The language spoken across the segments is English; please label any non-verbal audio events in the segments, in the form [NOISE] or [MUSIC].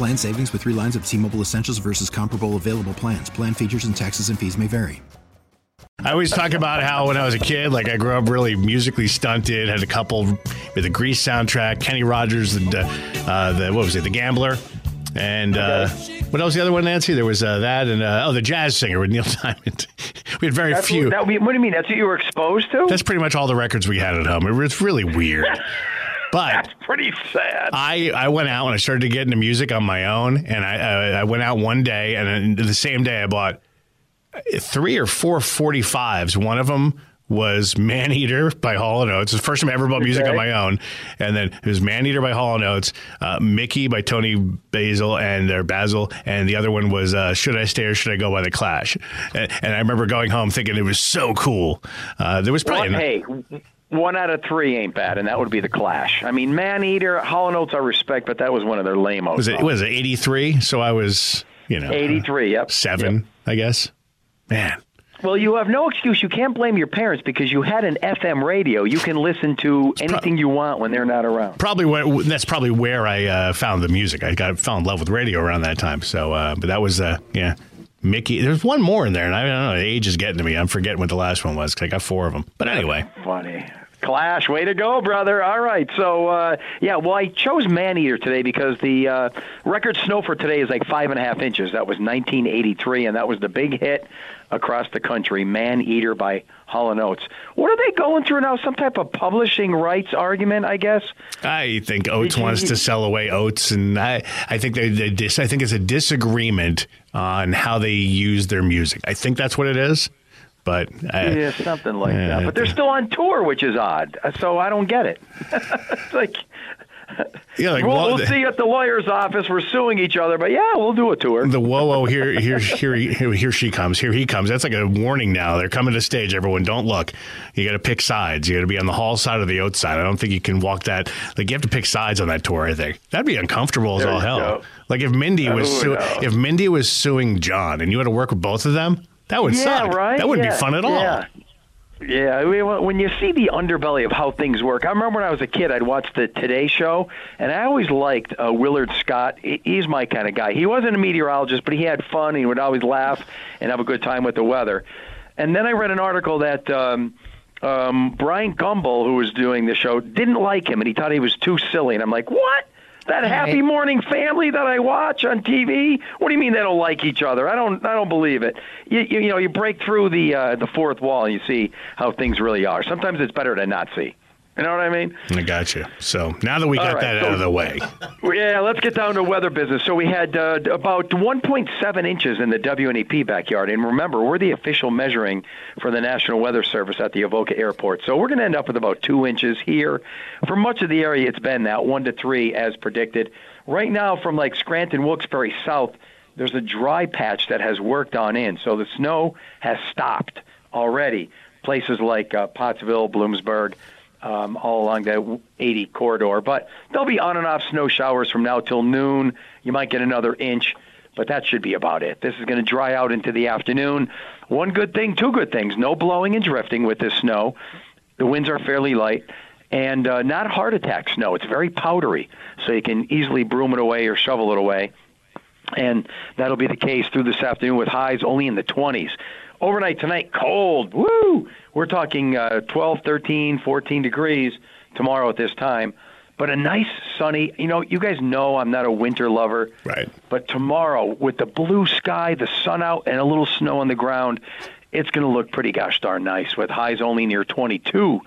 Plan savings with three lines of T Mobile Essentials versus comparable available plans. Plan features and taxes and fees may vary. I always talk about how when I was a kid, like I grew up really musically stunted, had a couple with the Grease soundtrack, Kenny Rogers, and uh, uh, the what was it, The Gambler, and uh, what else? The other one, Nancy. There was uh, that, and uh, oh, the jazz singer with Neil [LAUGHS] Diamond. we had very That's few. What, that, what do you mean? That's what you were exposed to? That's pretty much all the records we had at home. It was really weird. [LAUGHS] But That's pretty sad. I, I went out and I started to get into music on my own, and I I, I went out one day, and the same day I bought three or four 45s. One of them was Man Eater by Hall and Oates. It's the first time I ever bought music Okay. on my own. And then it was Man Eater by Hall and Oates, uh, Mickey by Toni Basil and their Basil, and the other one was uh, Should I Stay or Should I Go by the Clash. And, and I remember going home thinking it was so cool. Uh, there was probably Well, hey, one out of three ain't bad, and that would be the Clash. I mean, Man Eater, Hall Notes I respect, but that was one of their lame was it was it 83? So I was, you know, 83, yep. seven, I guess. Man. Well, you have no excuse. You can't blame your parents because you had an FM radio. You can listen to anything you want when they're not around. Probably where, that's probably where I uh, found the music. I got fell in love with radio around that time. So, uh, but that was uh, yeah, Mickey. There's one more in there, and I don't know. The age is getting to me. I'm forgetting what the last one was because I got four of them. But anyway, Funny. Clash, way to go, brother. All right. So, uh, yeah, well, I chose Man Eater today because the uh, record snow for today is like five and a half inches. That was 1983, and that was the big hit across the country, Man Eater by Hall & Oates. What are they going through now? Some type of publishing rights argument, I guess? I think Oates wants to sell away Oates, and I, I think they, they dis, I think it's a disagreement Uh, on how they use their music. I think that's what it is. But I, Yeah, something like Yeah, that. But they're still on tour, which is odd. So I don't get it. [LAUGHS] it's like, yeah, like we'll, well, we'll see you at the lawyer's office. We're suing each other, but yeah, we'll do a tour. the whoa whoa here here here here here she comes here he comes that's like a warning now they're coming to stage everyone don't look you got to pick sides you got to be on the hall side or the oat side i don't think you can walk that like you have to pick sides on that tour i think that'd be uncomfortable as There all hell go. like if mindy was Oh, su- no. if mindy was suing john and you had to work with both of them that would yeah, suck right. that wouldn't yeah, be fun at all Yeah. Yeah, I mean, when you see the underbelly of how things work, I remember when I was a kid, I'd watch the Today Show, and I always liked uh, Willard Scott. He's my kind of guy. He wasn't a meteorologist, but he had fun. He would always laugh and have a good time with the weather. And then I read an article that um, um, Bryant Gumbel, who was doing the show, didn't like him, and he thought he was too silly. And I'm like, what? That Happy Morning Family that I watch on TV? What do you mean they don't like each other? I don't. I don't believe it. You, you, you know, you break through the uh, the fourth wall and you see how things really are. Sometimes it's better to not see. You know what I mean? i got you so now that we got right, that out of the way [LAUGHS] Yeah, let's get down to weather business. So we had uh, about 1.7 inches in the WNEP backyard, and remember, we're the official measuring for the National Weather Service at the Avoca Airport. So we're going to end up with about two inches here. For much of the area, it's been that one to three as predicted. Right now, from like Scranton, Wilkes-Barre south, there's a dry patch that has worked on in, so the snow has stopped already. Places like uh, Pottsville, Bloomsburg um, all along that 80 corridor. But there'll be on and off snow showers from now till noon. You might get another inch, but that should be about it. This is going to dry out into the afternoon. One good thing, two good things no blowing and drifting with this snow. The winds are fairly light. And uh, not heart attack snow. It's very powdery, so you can easily broom it away or shovel it away and that'll be the case through this afternoon with highs only in the 20s. Overnight tonight, cold. Woo! We're talking uh, 12, 13, 14 degrees tomorrow at this time. but a nice sunny. You know, you guys know I'm not a winter lover, Right. But tomorrow, with the blue sky, the sun out, and a little snow on the ground, it's going to look pretty gosh darn nice with highs only near 22.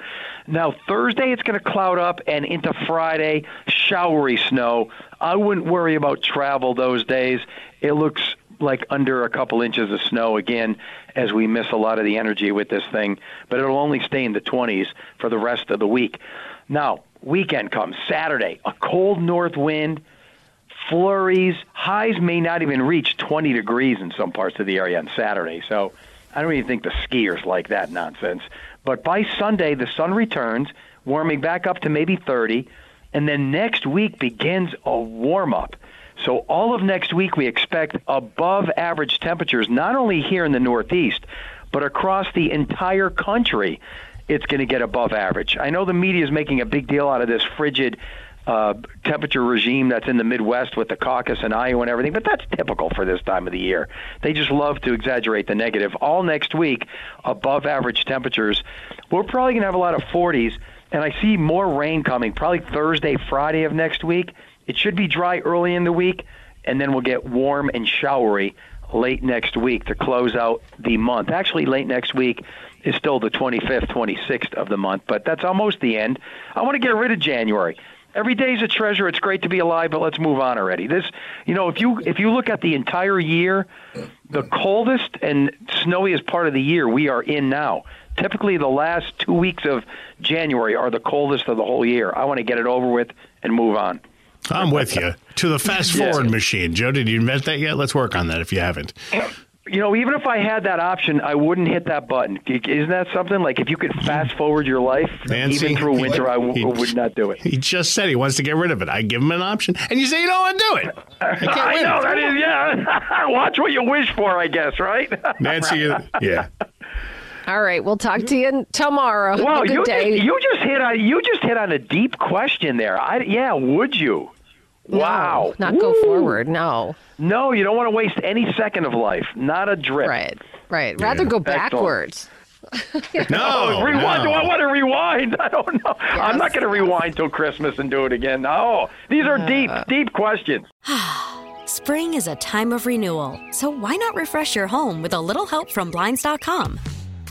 Now, Thursday, it's going to cloud up, and into Friday, showery snow. I wouldn't worry about travel those days. It looks like under a couple inches of snow again as we miss a lot of the energy with this thing, but it'll only stay in the 20s for the rest of the week. Now, weekend comes Saturday, a cold north wind, flurries, highs may not even reach 20 degrees in some parts of the area on Saturday. So I don't even think the skiers like that nonsense. But by Sunday, the sun returns, warming back up to maybe 30, and then next week begins a warm up. So all of next week, we expect above average temperatures, not only here in the Northeast, but across the entire country. It's going to get above average. I know the media is making a big deal out of this frigid uh, temperature regime that's in the Midwest with the caucus and Iowa and everything, but that's typical for this time of the year. They just love to exaggerate the negative. All next week, above average temperatures. We're probably going to have a lot of 40s, and I see more rain coming, probably Thursday, Friday of next week. It should be dry early in the week, and then we'll get warm and showery late next week to close out the month. Actually, late next week is still the 25th, 26th of the month, but that's almost the end. I want to get rid of January. Every day is a treasure. It's great to be alive, but let's move on already. This, you know, if you if you look at the entire year, the coldest and snowiest part of the year we are in now. Typically, the last two weeks of January are the coldest of the whole year. I want to get it over with and move on. I'm with you. To the fast forward machine. Joe, did you invent that yet? Let's work on that if you haven't. You know, even if I had that option, I wouldn't hit that button. Isn't that something? Like if you could fast forward your life, Nancy, even through winter, I w- he- would not do it. He just said he wants to get rid of it. I give him an option, and you say you don't want to do it. I can't [LAUGHS] I know that is yeah. [LAUGHS] Watch what you wish for, I guess, right? Nancy, yeah. All right, we'll talk to you tomorrow. Have Wow, a good you day. just, you just hit on you just hit on a deep question there. I yeah, would you? No, Wow, not go forward. No. No, you don't want to waste any second of life. Not a drip. Right. Right. Rather go Excellent. backwards. [LAUGHS] No, [LAUGHS] Oh, rewind. no. Do I want to rewind? [LAUGHS] I don't know. I'm not going to rewind till Christmas and do it again. No, these are deep, deep questions. [SIGHS] Spring is a time of renewal, so why not refresh your home with a little help from Blinds.com?